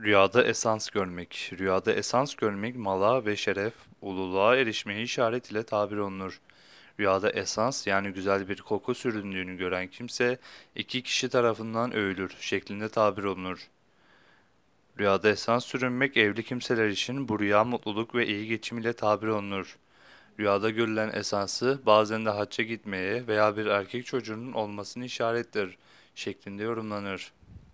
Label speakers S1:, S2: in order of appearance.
S1: Rüyada esans görmek. Rüyada esans görmek mala ve şeref, ululuğa erişmeye işaret ile tabir olunur. Rüyada esans yani güzel bir koku süründüğünü gören kimse iki kişi tarafından övülür şeklinde tabir olunur. Rüyada esans sürünmek evli kimseler için bu rüya mutluluk ve iyi geçim ile tabir olunur. Rüyada görülen esansı bazen de hacca gitmeye veya bir erkek çocuğunun olmasını işarettir şeklinde yorumlanır.